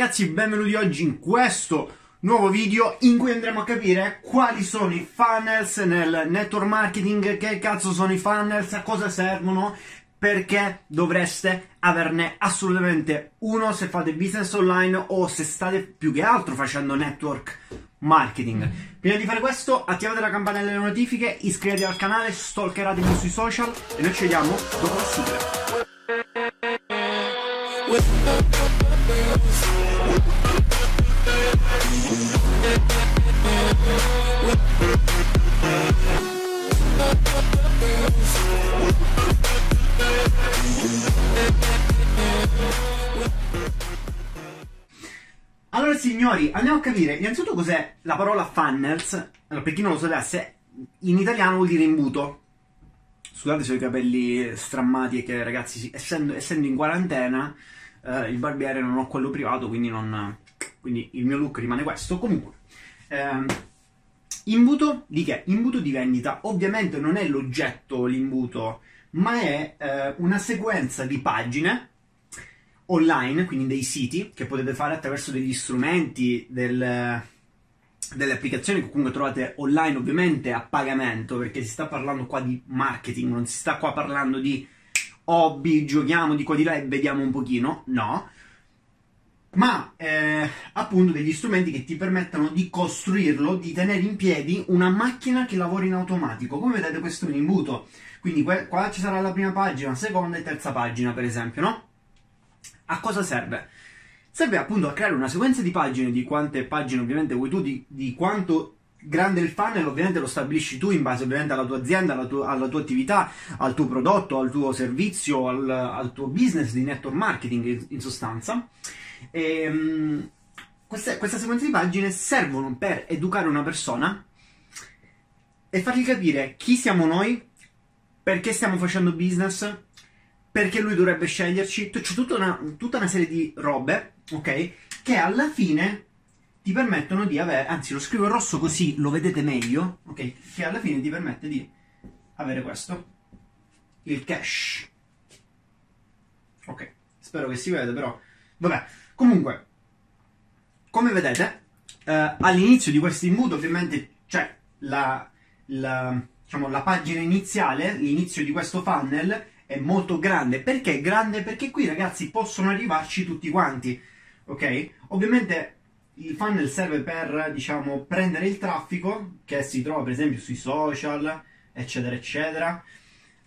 ragazzi, benvenuti oggi in questo nuovo video in cui andremo a capire quali sono i funnels nel network marketing, che cazzo sono i funnels, a cosa servono, perché dovreste averne assolutamente uno se fate business online o se state più che altro facendo network marketing. Prima di fare questo, attivate la campanella delle notifiche, iscrivetevi al canale, stalkeratemi sui social e noi ci vediamo dopo la sigla. A capire innanzitutto cos'è la parola funnels. Allora, per chi non lo sapesse, in italiano vuol dire imbuto. Scusate se ho i capelli strammati e che ragazzi, essendo, essendo in quarantena, eh, il barbiere non ho quello privato, quindi, non, quindi il mio look rimane questo. Comunque, ehm, imbuto di che? Imbuto di vendita. Ovviamente non è l'oggetto l'imbuto, ma è eh, una sequenza di pagine online, quindi dei siti che potete fare attraverso degli strumenti, del, delle applicazioni che comunque trovate online, ovviamente a pagamento, perché si sta parlando qua di marketing, non si sta qua parlando di hobby, giochiamo di qua di là e vediamo un pochino, no. Ma eh, appunto degli strumenti che ti permettono di costruirlo, di tenere in piedi una macchina che lavora in automatico. Come vedete questo è un imbuto. Quindi qua ci sarà la prima pagina, seconda e terza pagina, per esempio, no? A cosa serve? Serve appunto a creare una sequenza di pagine, di quante pagine ovviamente vuoi tu, di, di quanto grande il funnel ovviamente lo stabilisci tu in base ovviamente alla tua azienda, alla tua, alla tua attività, al tuo prodotto, al tuo servizio, al, al tuo business di network marketing in, sostanza. E, um, queste, questa sequenza di pagine servono per educare una persona e fargli capire chi siamo noi, perché stiamo facendo business, perché lui dovrebbe sceglierci. C'è tutta una, tutta una serie di robe, ok? Che alla fine ti permettono di avere, anzi lo scrivo in rosso così lo vedete meglio, ok? Che alla fine ti permette di avere questo, il cash. Ok, spero che si veda però. Vabbè, comunque, come vedete, eh, all'inizio di questo imbuto ovviamente c'è la, la, diciamo, la pagina iniziale, l'inizio di questo funnel è molto grande. Perché è grande? Perché qui ragazzi possono arrivarci tutti quanti, ok? Ovviamente il funnel serve per, diciamo, prendere il traffico che si trova per esempio sui social, eccetera, eccetera,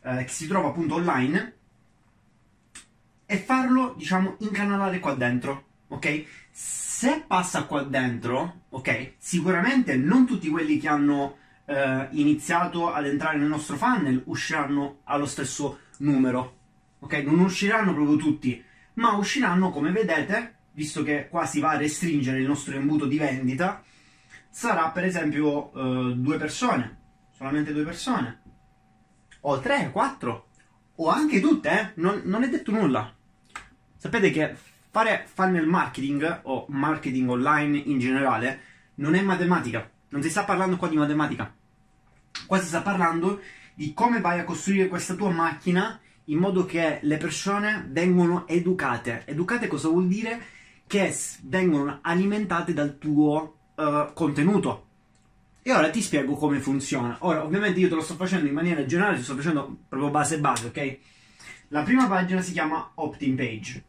eh, che si trova appunto online e farlo, diciamo, incanalare qua dentro, ok? Se passa qua dentro, ok, sicuramente non tutti quelli che hanno eh, iniziato ad entrare nel nostro funnel usciranno allo stesso numero, ok? Non usciranno proprio tutti, ma usciranno, come vedete, visto che qua si va a restringere il nostro imbuto di vendita, sarà per esempio eh, due persone, solamente due persone, o tre, quattro, o anche tutte, eh? non, non è detto nulla. Sapete che fare funnel marketing o marketing online in generale non è matematica, non si sta parlando qua di matematica, qua si sta parlando di come vai a costruire questa tua macchina in modo che le persone vengano educate. Educate cosa vuol dire? Che vengono alimentate dal tuo uh, contenuto. E ora ti spiego come funziona. Ora, ovviamente io te lo sto facendo in maniera generale, ti sto facendo proprio base base, ok? La prima pagina si chiama opt-in page.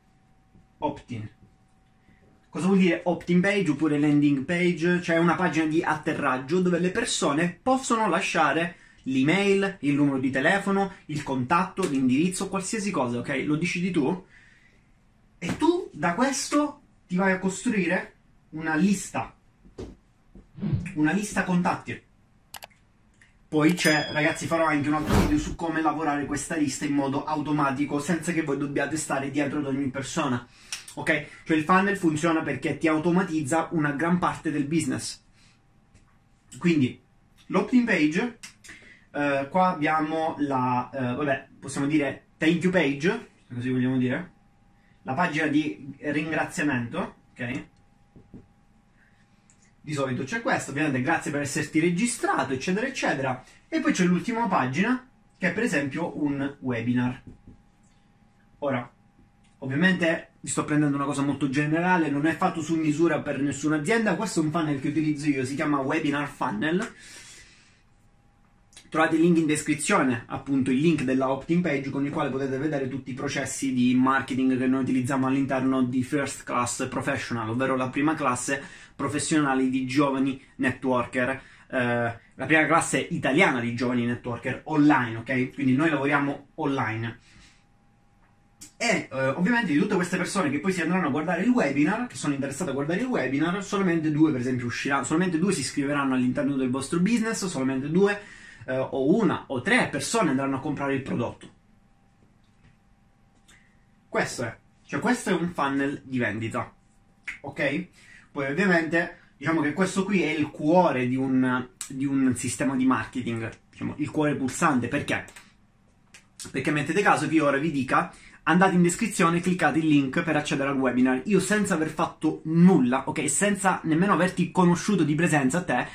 Opt-in. Cosa vuol dire opt-in page oppure landing page? Cioè una pagina di atterraggio dove le persone possono lasciare l'email, il numero di telefono, il contatto, l'indirizzo, qualsiasi cosa, ok? Lo decidi tu. E tu da questo ti vai a costruire una lista. Una lista contatti. Poi c'è, ragazzi, farò anche un altro video su come lavorare questa lista in modo automatico senza che voi dobbiate stare dietro ad ogni persona. Ok? Cioè il funnel funziona perché ti automatizza una gran parte del business. Quindi l'opt-in page Uh, qua abbiamo la, uh, vabbè, possiamo dire thank you page, così vogliamo dire, la pagina di ringraziamento, ok? Di solito c'è questa, ovviamente grazie per esserti registrato, eccetera, eccetera. E poi c'è l'ultima pagina, che è per esempio un webinar. Ora, ovviamente vi sto prendendo una cosa molto generale, non è fatto su misura per nessuna azienda. Questo è un funnel che utilizzo io, si chiama Webinar Funnel. Trovate il link in descrizione, appunto il link della opt-in page con il quale potete vedere tutti i processi di marketing che noi utilizziamo all'interno di First Class Professional, ovvero la prima classe professionale di giovani networker. Eh, la prima classe italiana di giovani networker online, ok? Quindi noi lavoriamo online e eh, ovviamente di tutte queste persone che poi si andranno a guardare il webinar, che sono interessate a guardare il webinar, solamente due per esempio usciranno, solamente due si iscriveranno all'interno del vostro business, solamente due eh, o una o tre persone andranno a comprare il prodotto. Questo è, cioè questo è un funnel di vendita, ok? Poi ovviamente diciamo che questo qui è il cuore di un, di un sistema di marketing, diciamo il cuore pulsante, perché? Perché mettete caso che io ora vi dica andate in descrizione cliccate il link per accedere al webinar. Io senza aver fatto nulla, ok? Senza nemmeno averti conosciuto di presenza a te,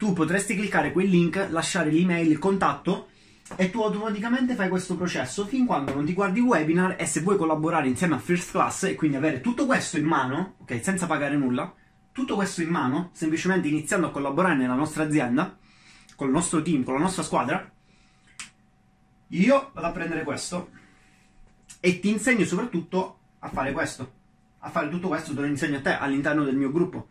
tu potresti cliccare quel link, lasciare l'email, il contatto e tu automaticamente fai questo processo fin quando non ti guardi il webinar e se vuoi collaborare insieme a First Class e quindi avere tutto questo in mano, ok? Senza pagare nulla, tutto questo in mano, semplicemente iniziando a collaborare nella nostra azienda, con il nostro team, con la nostra squadra, io vado a prendere questo e ti insegno soprattutto a fare questo. A fare tutto questo te lo insegno a te all'interno del mio gruppo.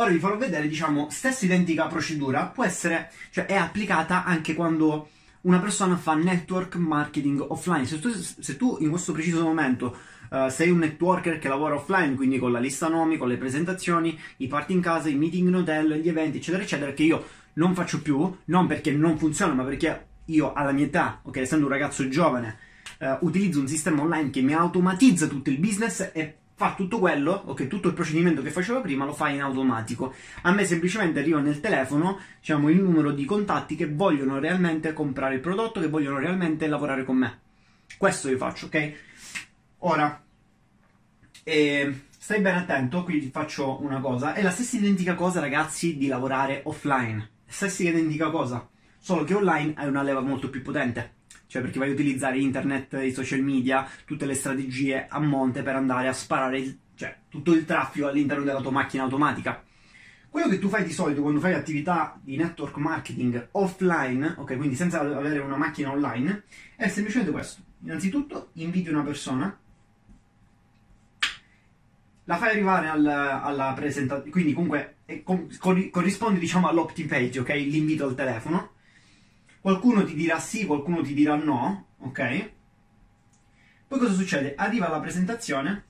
Ora vi farò vedere, diciamo, stessa identica procedura può essere, cioè è applicata anche quando una persona fa network marketing offline. Se tu, se tu in questo preciso momento uh, sei un networker che lavora offline, quindi con la lista nomi, con le presentazioni, i party in casa, i meeting in hotel, gli eventi, eccetera, eccetera, che io non faccio più, non perché non funziona, ma perché io alla mia età, ok, essendo un ragazzo giovane, uh, utilizzo un sistema online che mi automatizza tutto il business e fa tutto quello, ok, tutto il procedimento che facevo prima lo fa in automatico. A me semplicemente arriva nel telefono, diciamo, il numero di contatti che vogliono realmente comprare il prodotto, che vogliono realmente lavorare con me. Questo io faccio, ok? Ora, eh, stai ben attento, qui ti faccio una cosa. È la stessa identica cosa, ragazzi, di lavorare offline. Stessa identica cosa, solo che online hai una leva molto più potente cioè perché vai a utilizzare internet, i social media, tutte le strategie a monte per andare a sparare il, cioè, tutto il traffico all'interno della tua macchina automatica. Quello che tu fai di solito quando fai attività di network marketing offline, ok, quindi senza avere una macchina online, è semplicemente questo. Innanzitutto inviti una persona, la fai arrivare al, alla presentazione, quindi comunque corrisponde diciamo all'opt-in page, ok, l'invito al telefono, Qualcuno ti dirà sì, qualcuno ti dirà no, ok? Poi cosa succede? Arriva la presentazione.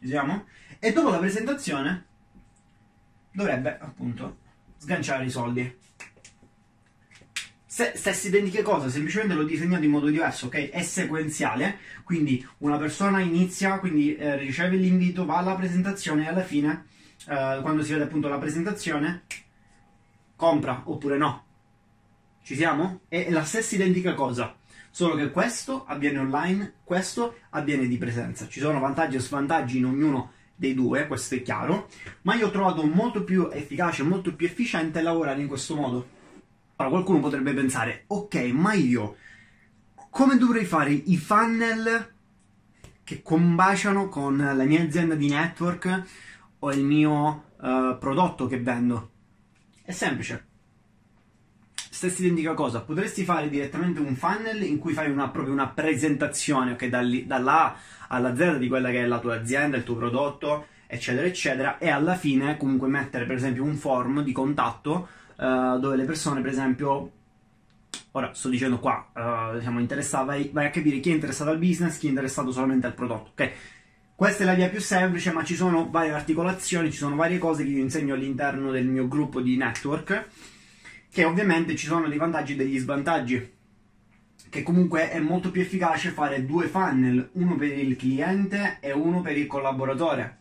Ci siamo? E dopo la presentazione dovrebbe appunto sganciare i soldi. Se, stessa identica cosa, semplicemente l'ho disegnato in modo diverso, ok? È sequenziale, quindi una persona inizia, quindi eh, riceve l'invito, va alla presentazione e alla fine, eh, quando si vede appunto la presentazione, compra oppure no. Ci siamo? È la stessa identica cosa, solo che questo avviene online, questo avviene di presenza. Ci sono vantaggi e svantaggi in ognuno dei due, questo è chiaro, ma io ho trovato molto più efficace, molto più efficiente lavorare in questo modo. Ora qualcuno potrebbe pensare, ok, ma io come dovrei fare i funnel che combaciano con la mia azienda di network o il mio uh, prodotto che vendo? È semplice. Stessa identica cosa, potresti fare direttamente un funnel in cui fai una, proprio una presentazione, ok, dall'A alla Z di quella che è la tua azienda, il tuo prodotto, eccetera, eccetera, e alla fine comunque mettere per esempio un form di contatto uh, dove le persone, per esempio, ora sto dicendo qua, uh, interessati, vai, vai a capire chi è interessato al business, chi è interessato solamente al prodotto, ok? Questa è la via più semplice, ma ci sono varie articolazioni, ci sono varie cose che io insegno all'interno del mio gruppo di network, che ovviamente ci sono dei vantaggi e degli svantaggi. Che comunque è molto più efficace fare due funnel, uno per il cliente e uno per il collaboratore.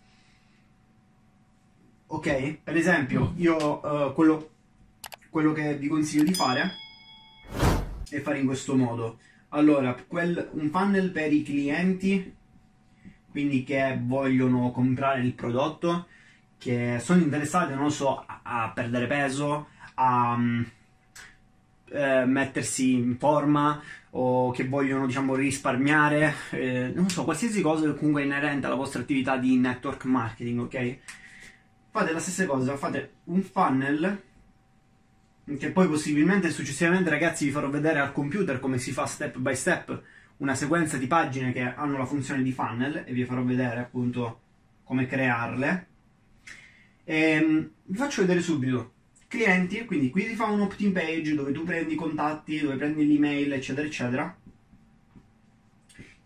Ok? Per esempio, io uh, quello, quello che vi consiglio di fare è fare in questo modo. Allora, quel, un funnel per i clienti quindi che vogliono comprare il prodotto, che sono interessati, non so, a, perdere peso, a, eh, mettersi in forma o che vogliono diciamo risparmiare, eh, non so, qualsiasi cosa comunque inerente alla vostra attività di network marketing, ok? Fate la stessa cosa, fate un funnel che poi possibilmente successivamente ragazzi vi farò vedere al computer come si fa step by step una sequenza di pagine che hanno la funzione di funnel e vi farò vedere appunto come crearle. E, ehm, vi faccio vedere subito clienti, quindi qui ti fa un opt-in page dove tu prendi i contatti, dove prendi l'email, eccetera, eccetera.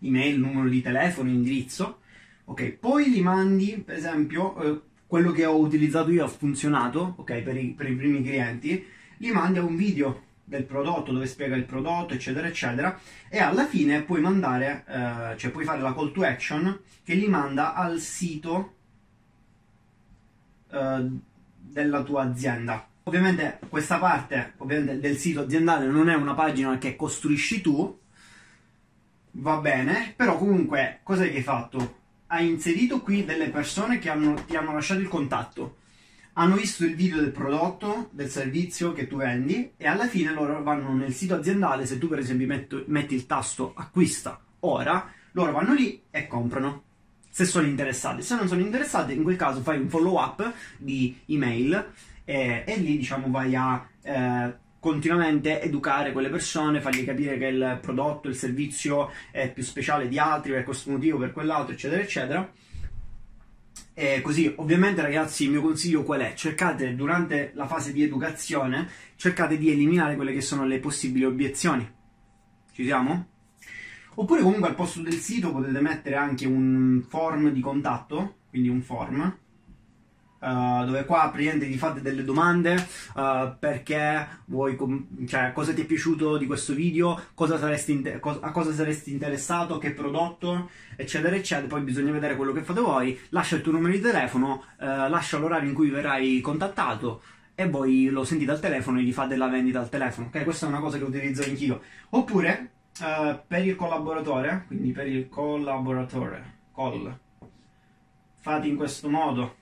Email, numero di telefono, indirizzo. Ok, poi li mandi, per esempio, eh, quello che ho utilizzato io ha funzionato, ok, per i, per i primi clienti, li mandi a un video del prodotto dove spiega il prodotto, eccetera, eccetera, e alla fine puoi mandare, eh, cioè puoi fare la call to action che li manda al sito eh, della tua azienda. Ovviamente questa parte ovviamente, del sito aziendale non è una pagina che costruisci tu, va bene, però comunque cosa hai fatto? Hai inserito qui delle persone che hanno, ti hanno lasciato il contatto, hanno visto il video del prodotto, del servizio che tu vendi e alla fine loro vanno nel sito aziendale, se tu per esempio metto, metti il tasto acquista ora, loro vanno lì e comprano se sono interessati. Se non sono interessati, in quel caso fai un follow up di email e, e lì diciamo vai a eh, continuamente educare quelle persone, fargli capire che il prodotto, il servizio è più speciale di altri per questo motivo, per quell'altro, eccetera, eccetera. E così, ovviamente, ragazzi, il mio consiglio qual è? Cercate durante la fase di educazione, cercate di eliminare quelle che sono le possibili obiezioni. Ci siamo? Oppure comunque al posto del sito potete mettere anche un form di contatto, quindi un form, Uh, dove qua praticamente gli fate delle domande uh, perché vuoi com- cioè cosa ti è piaciuto di questo video cosa inter- co- a cosa saresti interessato che prodotto eccetera eccetera. Poi bisogna vedere quello che fate voi. Lascia il tuo numero di telefono uh, lascia l'orario in cui verrai contattato e voi lo sentite al telefono e gli fate la vendita al telefono ok? Questa è una cosa che utilizzo anch'io. Oppure per il collaboratore quindi per il collaboratore call fate in questo modo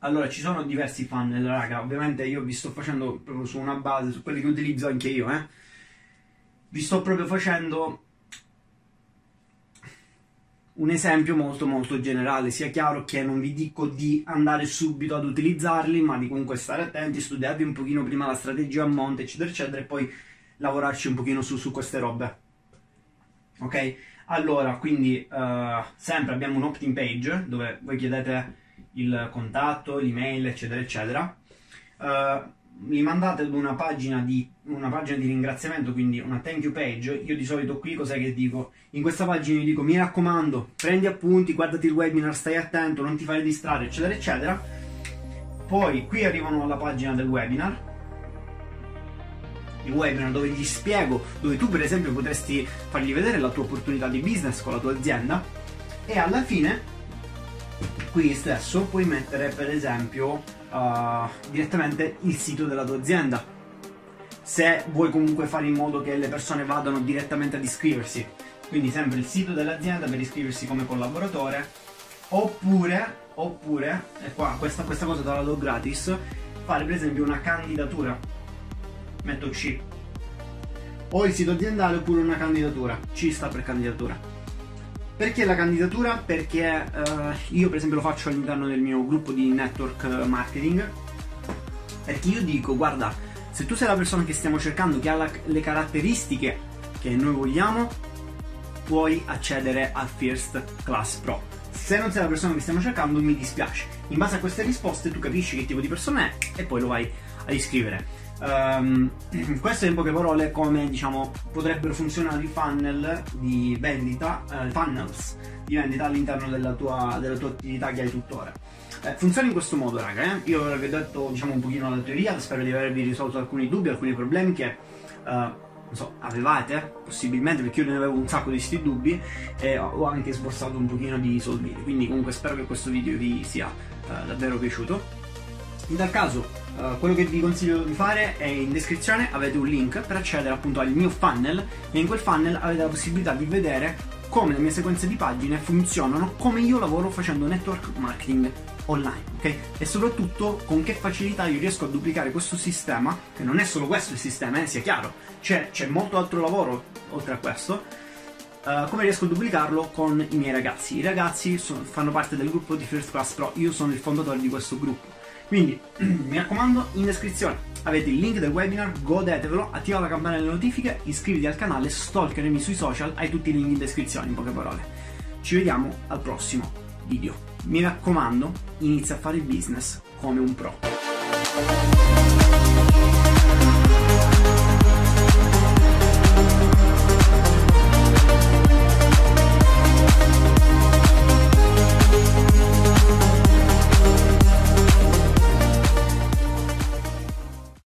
allora, ci sono diversi funnel, raga. Ovviamente io vi sto facendo proprio su una base, su quelli che utilizzo anche io, eh. Vi sto proprio facendo un esempio molto molto generale, sia chiaro che non vi dico di andare subito ad utilizzarli, ma di comunque stare attenti, studiarvi un pochino prima la strategia a monte, eccetera, eccetera, e poi lavorarci un pochino su, su queste robe. Ok? Allora, quindi uh, sempre abbiamo un opt-in page dove voi chiedete il contatto, l'email, eccetera, eccetera. Uh, li mandate ad una pagina, di, una pagina di ringraziamento, quindi una thank you page. Io di solito qui cos'è che dico? In questa pagina gli dico mi raccomando, prendi appunti, guardati il webinar, stai attento, non ti fai distrarre, eccetera, eccetera. Poi qui arrivano alla pagina del webinar. Il webinar dove gli spiego, dove tu per esempio potresti fargli vedere la tua opportunità di business con la tua azienda. E alla fine qui stesso puoi mettere per esempio uh, direttamente il sito della tua azienda. Se vuoi comunque fare in modo che le persone vadano direttamente ad iscriversi. Quindi sempre il sito dell'azienda per iscriversi come collaboratore. Oppure oppure e qua questa, questa cosa te la do gratis fare per esempio una candidatura. Metto C. O il sito aziendale oppure una candidatura. C sta per candidatura perché la candidatura? Perché uh, io per esempio lo faccio all'interno del mio gruppo di network marketing. Perché io dico, guarda, se tu sei la persona che stiamo cercando, che ha la, le caratteristiche che noi vogliamo, puoi accedere al First Class Pro. Se non sei la persona che stiamo cercando, mi dispiace. In base a queste risposte tu capisci che tipo di persona è e poi lo vai a iscrivere. Um, questo in poche parole come diciamo potrebbero funzionare i funnel di vendita, uh, funnels di vendita all'interno della tua, della tua attività che hai tuttora. Eh, funziona in questo modo, raga. Eh? Io vi ho detto diciamo un pochino la teoria, spero di avervi risolto alcuni dubbi, alcuni problemi che uh, non so, avevate, possibilmente perché io ne avevo un sacco di questi dubbi e ho anche sborsato un pochino di soldi. Quindi comunque spero che questo video vi sia uh, davvero piaciuto. In tal caso, uh, quello che vi consiglio di fare è in descrizione avete un link per accedere appunto al mio funnel e in quel funnel avete la possibilità di vedere come le mie sequenze di pagine funzionano, come io lavoro facendo network marketing online, ok? E soprattutto con che facilità io riesco a duplicare questo sistema, che non è solo questo il sistema, eh, sia chiaro, c'è, c'è molto altro lavoro oltre a questo, uh, come riesco a duplicarlo con i miei ragazzi. I ragazzi sono, fanno parte del gruppo di First Class Pro, io sono il fondatore di questo gruppo. Quindi mi raccomando, in descrizione avete il link del webinar, godetevelo, attiva la campanella delle notifiche, iscriviti al canale, stalkermi sui social, hai tutti i link in descrizione in poche parole. Ci vediamo al prossimo video. Mi raccomando, inizia a fare il business come un pro.